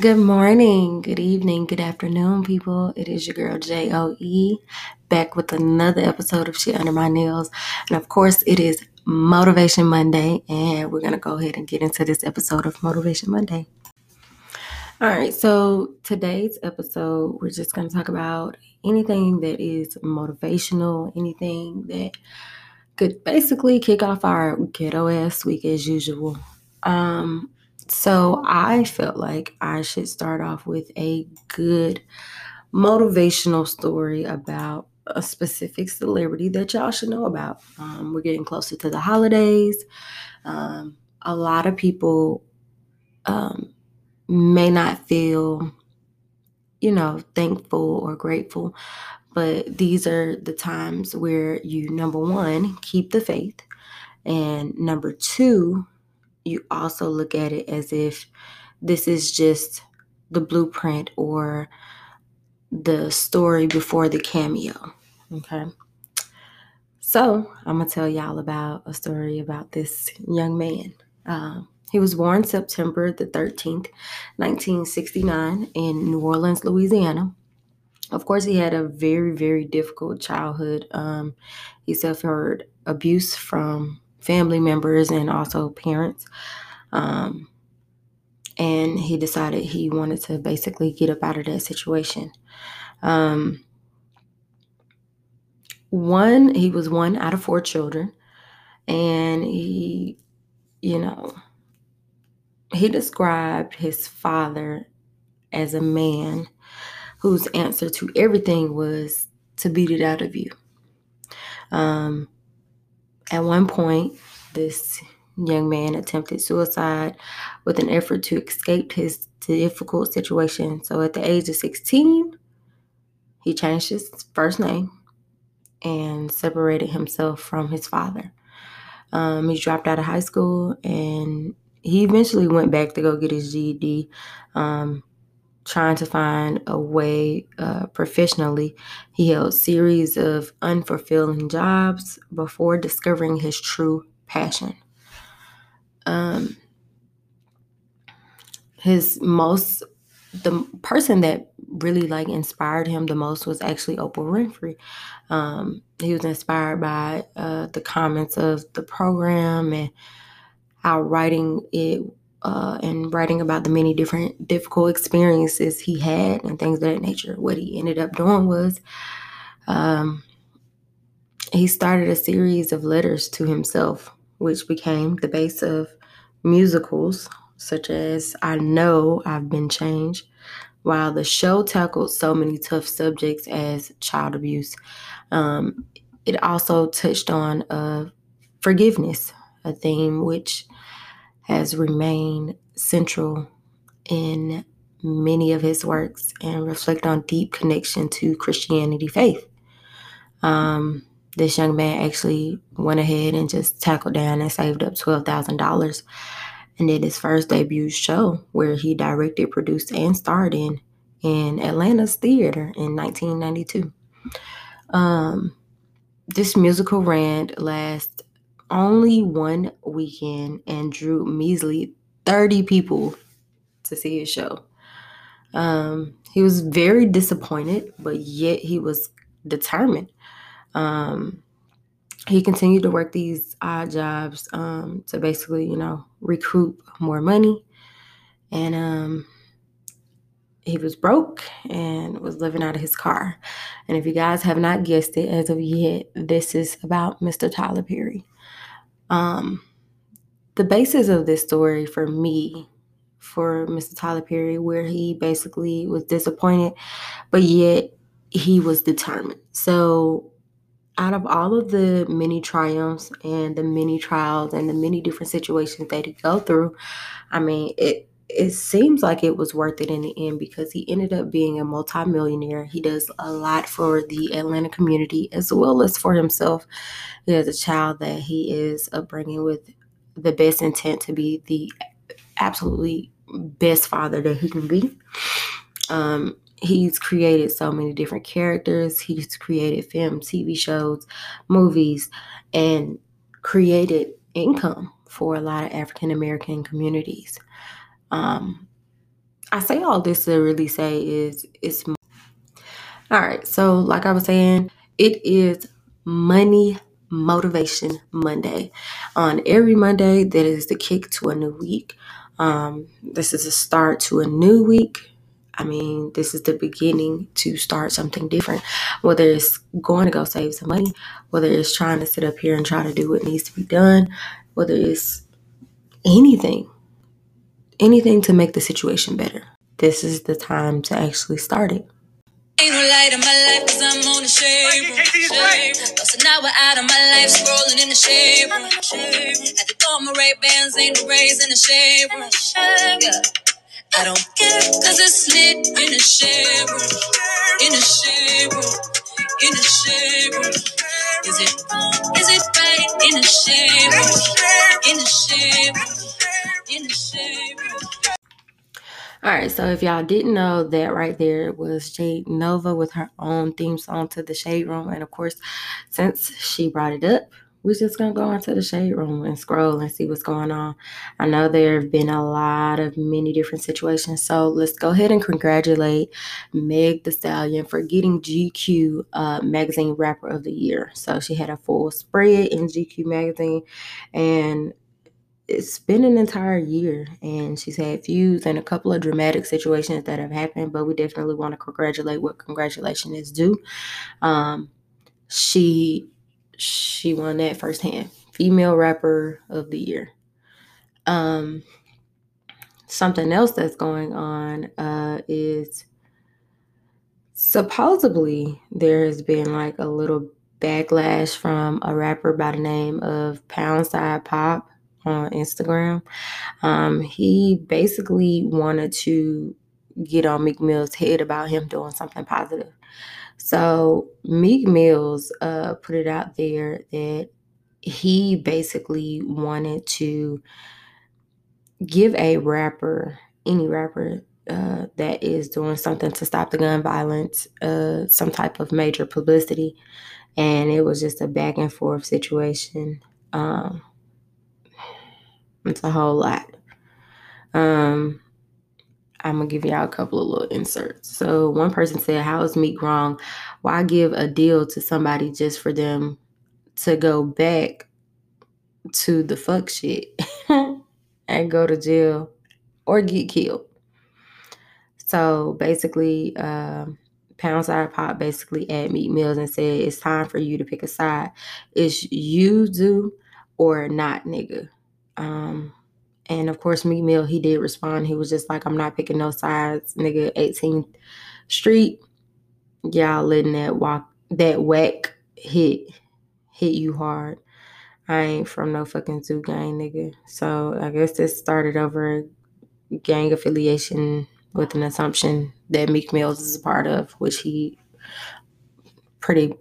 Good morning, good evening, good afternoon, people. It is your girl J O E back with another episode of Shit Under My Nails. And of course, it is Motivation Monday, and we're going to go ahead and get into this episode of Motivation Monday. All right, so today's episode, we're just going to talk about anything that is motivational, anything that could basically kick off our ghetto ass week as usual. Um, so I felt like I should start off with a good motivational story about a specific celebrity that y'all should know about. Um, we're getting closer to the holidays. Um, a lot of people um, may not feel, you know, thankful or grateful, but these are the times where you, number one, keep the faith, and number two, you also look at it as if this is just the blueprint or the story before the cameo. Okay. So I'm gonna tell y'all about a story about this young man. Um, he was born September the 13th, 1969, in New Orleans, Louisiana. Of course, he had a very, very difficult childhood. Um, he suffered abuse from family members and also parents. Um, and he decided he wanted to basically get up out of that situation. Um, one, he was one out of four children, and he, you know, he described his father as a man whose answer to everything was to beat it out of you. Um, at one point, this young man attempted suicide with an effort to escape his difficult situation. So at the age of 16, he changed his first name and separated himself from his father. Um, he dropped out of high school and he eventually went back to go get his GED, um, trying to find a way uh, professionally. He held series of unfulfilling jobs before discovering his true passion. Um, his most the person that really like inspired him the most was actually Oprah Winfrey. Um, he was inspired by uh, the comments of the program and how writing it uh, and writing about the many different difficult experiences he had and things of that nature. What he ended up doing was um, he started a series of letters to himself, which became the base of musicals such as I Know I've Been Changed, while the show tackled so many tough subjects as child abuse. Um, it also touched on uh, forgiveness, a theme which has remained central in many of his works and reflect on deep connection to Christianity faith. Um, this young man actually went ahead and just tackled down and saved up $12,000 and did his first debut show where he directed, produced, and starred in in Atlanta's theater in 1992. Um, this musical ran last only one weekend and drew measly 30 people to see his show. Um, he was very disappointed, but yet he was determined. Um, he continued to work these odd jobs um, to basically, you know, recoup more money. And um, he was broke and was living out of his car. And if you guys have not guessed it as of yet, this is about Mr. Tyler Perry. Um, the basis of this story for me, for Mr. Tyler Perry, where he basically was disappointed, but yet he was determined. So out of all of the many triumphs and the many trials and the many different situations that he go through, I mean, it it seems like it was worth it in the end because he ended up being a multimillionaire. He does a lot for the Atlanta community as well as for himself. He has a child that he is upbringing with the best intent to be the absolutely best father that he can be. Um, he's created so many different characters. He's created films, TV shows, movies, and created income for a lot of African American communities. Um, I say all this to really say is it's all right. So, like I was saying, it is money motivation Monday. On every Monday, that is the kick to a new week. Um, this is a start to a new week. I mean, this is the beginning to start something different. Whether it's going to go save some money, whether it's trying to sit up here and try to do what needs to be done, whether it's anything, anything to make the situation better. This is the time to actually start it. Ain't no light in my life cause I'm on the shade room. Lost an hour out of my life scrolling in the shade room. Had to throw my Ray Bans, ain't no rays in the shade room. Yeah. I don't care cause it's lit in the shade room. In the shade room. In the shade room. Is it wrong? Is it right? In the shade room. In the shade room. In the shade room. All right, so if y'all didn't know that right there was Jade Novah with her own theme song to the Shade Room. And of course, since she brought it up, we're just gonna go into the shade room and scroll and see what's going on. I know there have been a lot of many different situations, so let's go ahead and congratulate Meg The Stallion for getting GQ uh, Magazine Rapper of the Year. So she had a full spread in GQ Magazine, and it's been an entire year and she's had feuds and a couple of dramatic situations that have happened, but we definitely want to congratulate what congratulation is due. Um, she she won that firsthand. Female rapper of the year. Um, something else that's going on uh, is supposedly there has been like a little backlash from a rapper by the name of Poundside Pop on Instagram. Um, he basically wanted to get on Meek Mill's head about him doing something positive. So Meek Mills uh, put it out there that he basically wanted to give a rapper, any rapper uh, that is doing something to stop the gun violence, uh, some type of major publicity. And it was just a back and forth situation. Um, it's a whole lot. Um, I'm gonna give y'all a couple of little inserts. So one person said, "How is Meek wrong? Why give a deal to somebody just for them to go back to the fuck shit and go to jail or get killed?" So basically, um, Poundside Pop basically at Meek Mills and said, "It's time for you to pick a side. It's you do or not, nigga." Um, and of course, Meek Mill, he did respond. He was just like, I'm not picking no sides, nigga. 18th Street, y'all letting that walk, that whack hit, hit you hard. I ain't from no fucking zoo gang, nigga. So I guess this started over gang affiliation with an assumption that Meek Mills is a part of, which he pretty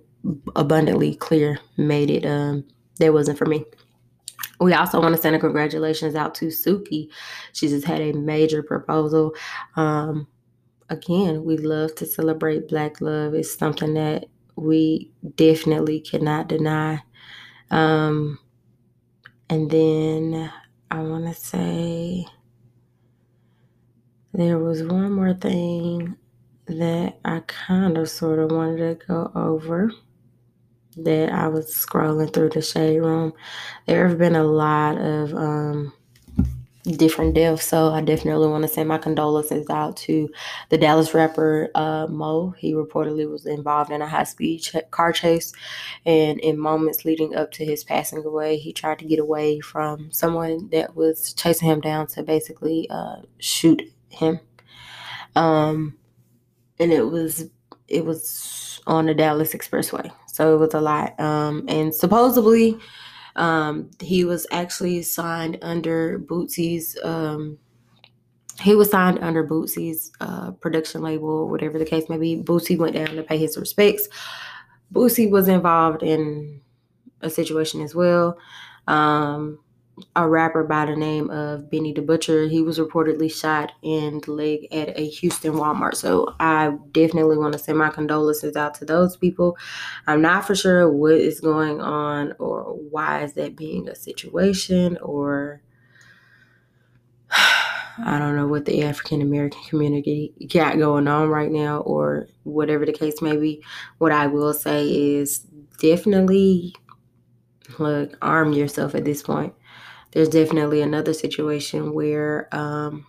abundantly clear made it um that wasn't for me. We also want to send a congratulations out to Suki. She just had a major proposal. Um, again, we love to celebrate Black love. It's something that we definitely cannot deny. Um, and then I want to say there was one more thing that I kind of sort of wanted to go over that I was scrolling through the shade room, there have been a lot of um, different deaths. So I definitely want to send my condolences out to the Dallas rapper uh, Mo. He reportedly was involved in a high speed ch- car chase, and in moments leading up to his passing away, he tried to get away from someone that was chasing him down to basically uh, shoot him. Um, and it was it was on the Dallas Expressway. So it was a lot. Um, and supposedly, um, he was actually signed under Boosie's. Um, he was signed under Boosie's uh, production label, whatever the case may be. Boosie went down to pay his respects. Boosie was involved in a situation as well. Um, a rapper by the name of Benny the Butcher. He was reportedly shot in the leg at a Houston Walmart. So I definitely want to send my condolences out to those people. I'm not for sure what is going on or why is that being a situation or I don't know what the African American community got going on right now, or whatever the case may be. What I will say is definitely look, arm yourself at this point. There's definitely another situation where um,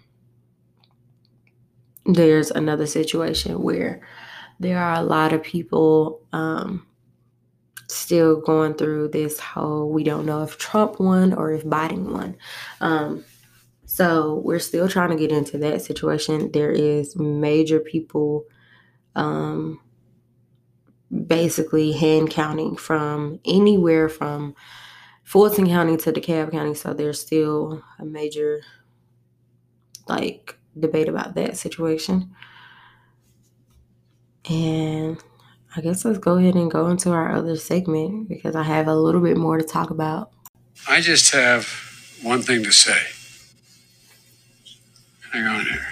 there's another situation where there are a lot of people um, still going through this whole we don't know if Trump won or if Biden won. Um, so we're still trying to get into that situation. There is major people um, basically hand counting from anywhere from Fulton County to DeKalb County. So there's still a major like debate about that situation. And I guess let's go ahead and go into our other segment because I have a little bit more to talk about. I just have one thing to say. Hang on here.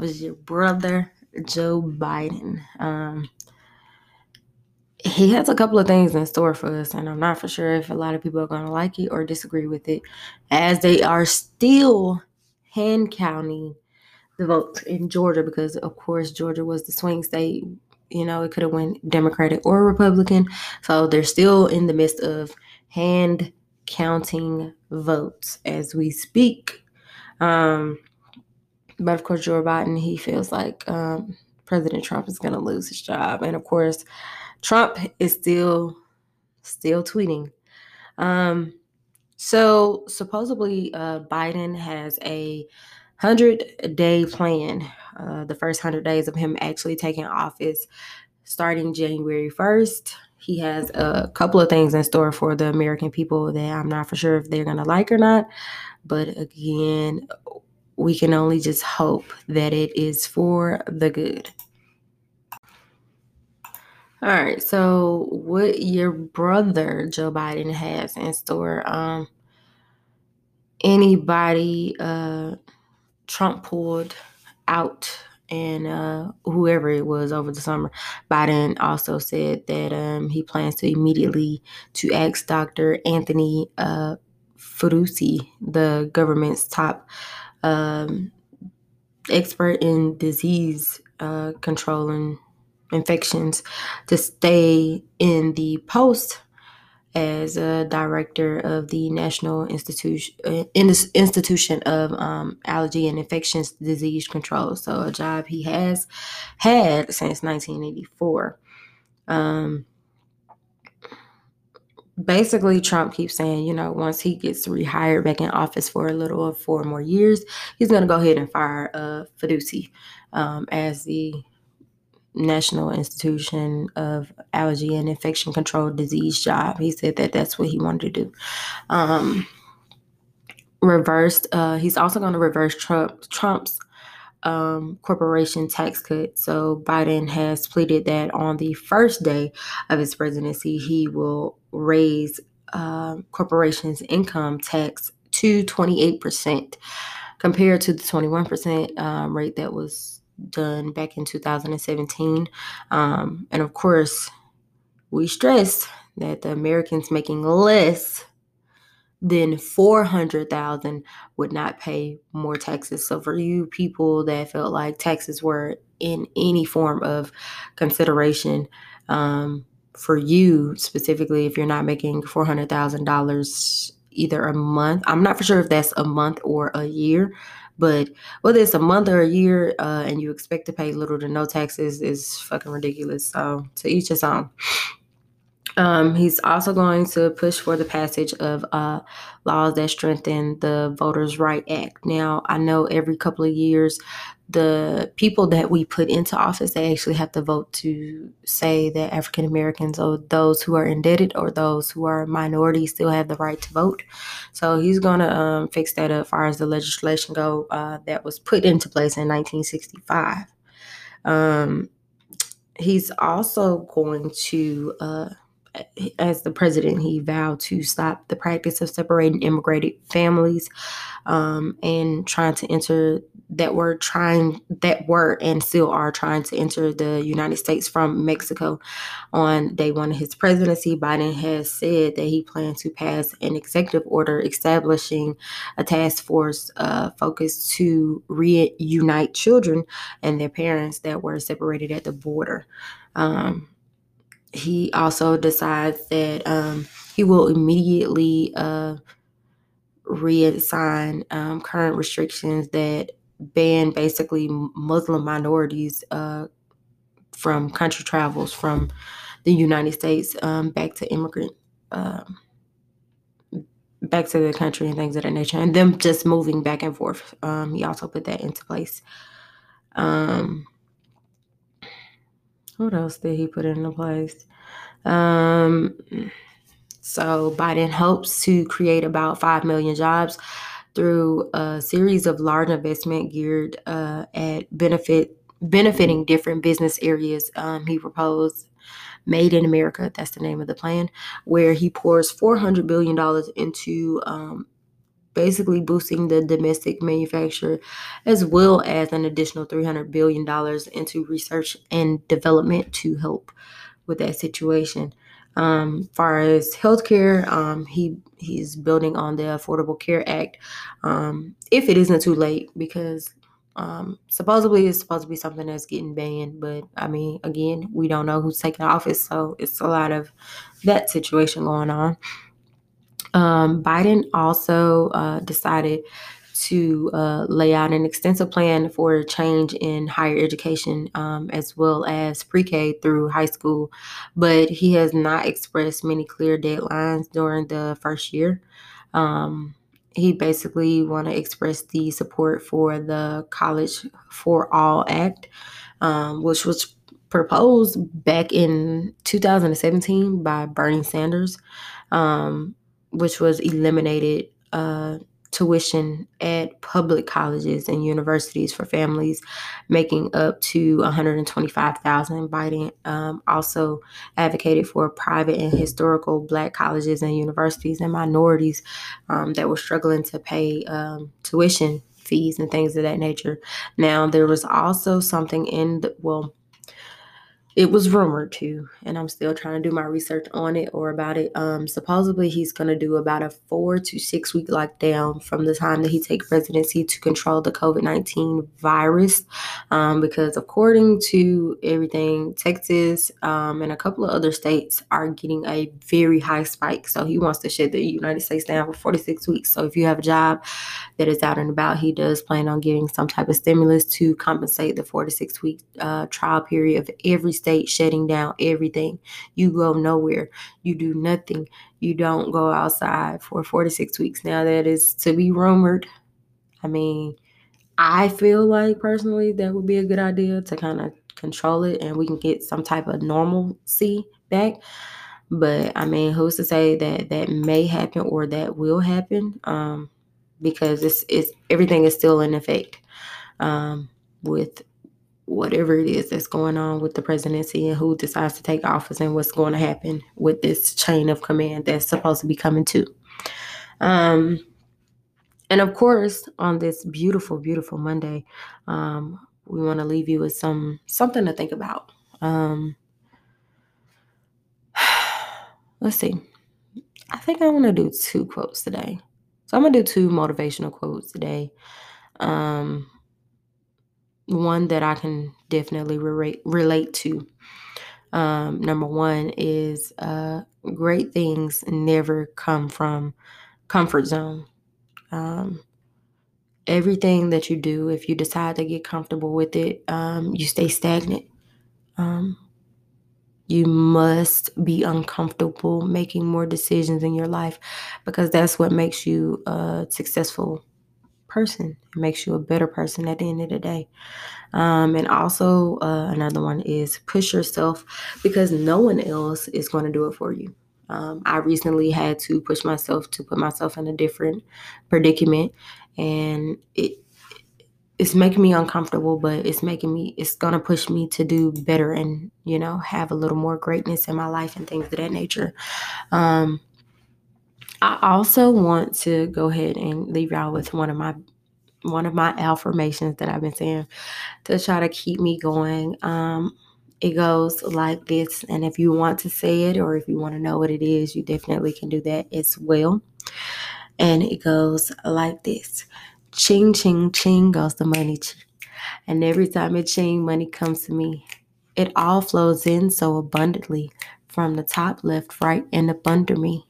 was your brother, Joe Biden. Um, he has a couple of things in store for us, and I'm not for sure if a lot of people are going to like it or disagree with it, as they are still hand counting the votes in Georgia because, of course, Georgia was the swing state. You know, it could have went Democratic or Republican, so they're still in the midst of hand counting votes as we speak. Um, but of course, Joe Biden, he feels like um, President Trump is going to lose his job, and of course, Trump is still still tweeting. Um, so supposedly, uh, Biden has a hundred day plan. Uh, the first hundred days of him actually taking office, starting January first. He has a couple of things in store for the American people that I'm not for sure if they're gonna like or not. But again, we can only just hope that it is for the good. All right, so what your brother Joe Biden has in store? Um, anybody uh, Trump pulled out, and uh, whoever it was over the summer, Biden also said that um, he plans to immediately to ask Dr. Anthony uh, Fauci, the government's top um, expert in disease uh, control and infections to stay in the post as a director of the National Institution uh, Institution of um, Allergy and Infectious Disease Control. So a job he has had since 1984. Um, basically, Trump keeps saying, you know, once he gets rehired back in office for a little of four more years, he's going to go ahead and fire uh, Fauci um, as the National Institution of Allergy and Infection Control Disease job. He said that that's what he wanted to do. Um, reversed. Uh, he's also going to reverse Trump Trump's um, corporation tax cut. So Biden has pleaded that on the first day of his presidency, he will raise uh, corporations' income tax to 28% compared to the 21% um, rate that was done back in 2017. Um, and of course, we stress that the Americans making less than 400,000 would not pay more taxes. So for you people that felt like taxes were in any form of consideration, um, for you specifically, if you're not making $400,000 either a month, I'm not for sure if that's a month or a year, but whether it's a month or a year uh, and you expect to pay little to no taxes is fucking ridiculous. So to each his own. Um, he's also going to push for the passage of uh, laws that strengthen the Voters' Right Act. Now, I know every couple of years, the people that we put into office, they actually have to vote to say that African Americans or those who are indebted or those who are minorities still have the right to vote. So he's going to um, fix that as far as the legislation go uh, that was put into place in 1965. Um, he's also going to uh, as the president, he vowed to stop the practice of separating immigrated families um, and trying to enter that were trying that were and still are trying to enter the United States from Mexico. On day one of his presidency, Biden has said that he plans to pass an executive order establishing a task force uh, focused to reunite children and their parents that were separated at the border. Um, he also decides that um, he will immediately uh, reassign um, current restrictions that ban basically Muslim minorities uh, from country travels from the United States um, back to immigrant. Um, back to the country and things of that nature, and them just moving back and forth. Um, he also put that into place. Um, what else did he put into place? Um, so Biden hopes to create about 5 million jobs through a series of large investment geared uh, at benefit benefiting different business areas. Um, he proposed Made in America, that's the name of the plan, where he pours $400 billion into um, basically boosting the domestic manufacturer as well as an additional $300 billion into research and development to help with that situation. Um, far as healthcare, um, he he's building on the Affordable Care Act. Um, if it isn't too late, because um, supposedly it's supposed to be something that's getting banned, but I mean, again, we don't know who's taking office, so it's a lot of that situation going on. Um, Biden also uh, decided to uh, lay out an extensive plan for change in higher education um, as well as pre K through high school, but he has not expressed many clear deadlines during the first year. Um, he basically want to express the support for the College for All Act, um, which was proposed back in 2017 by Bernie Sanders. Um, which was eliminated uh, tuition at public colleges and universities for families making up to 125,000. Biden um, also advocated for private and historical black colleges and universities and minorities um, that were struggling to pay um, tuition fees and things of that nature. Now, there was also something in the, well, it was rumored to, and I'm still trying to do my research on it or about it. Um, supposedly he's going to do about a four to six week lockdown from the time that he takes presidency to control the COVID 19 virus. Um, because according to everything, Texas um, and a couple of other states are getting a very high spike. So he wants to shut the United States down for 46 weeks. So if you have a job that is out and about, he does plan on giving some type of stimulus to compensate the four to six week uh, trial period of every state shutting down everything. You go nowhere. You do nothing. You don't go outside for four to six weeks. Now, that is to be rumored. I mean, I feel like personally that would be a good idea to kind of control it and we can get some type of normalcy back. But I mean, who's to say that that may happen or that will happen? Um, because it's it's everything is still in effect um, with whatever it is that's going on with the presidency and who decides to take office and what's going to happen with this chain of command that's supposed to be coming to. Um, and of course, on this beautiful, beautiful Monday, um, we want to leave you with some something to think about. Um, let's see. I think I want to do two quotes today. So I'm gonna do two motivational quotes today. Um, one that I can definitely re- relate to. Um, number one is uh, great things never come from comfort zone. Um, everything that you do, if you decide to get comfortable with it, um, you stay stagnant. Um, you must be uncomfortable making more decisions in your life because that's what makes you a successful person. It makes you a better person at the end of the day. Um, and also, uh, another one is push yourself because no one else is going to do it for you. Um, I recently had to push myself to put myself in a different predicament, and it it's making me uncomfortable, but it's making me it's gonna push me to do better and you know have a little more greatness in my life and things of that nature. Um, I also want to go ahead and leave y'all with one of my one of my affirmations that I've been saying to try to keep me going. Um, it goes like this, and if you want to say it or if you want to know what it is, you definitely can do that as well. And it goes like this Ching, ching, ching goes the money. And every time it ching, money comes to me. It all flows in so abundantly from the top, left, right, and up under me.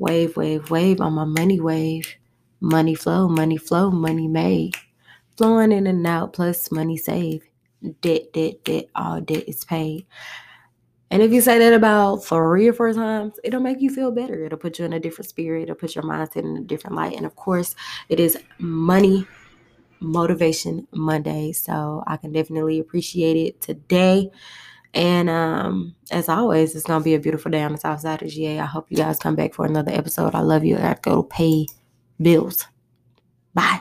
Wave, wave, wave on my money wave. Money flow, money flow, money made. Flowing in and out, plus money saved. Debt, debt, debt, all debt is paid. And if you say that about three or four times, it'll make you feel better. It'll put you in a different spirit. It'll put your mindset in a different light. And of course, it is money motivation Monday. So I can definitely appreciate it today. And um, as always, it's gonna be a beautiful day on the south side of GA. I hope you guys come back for another episode. I love you. I gotta go pay bills. Bye.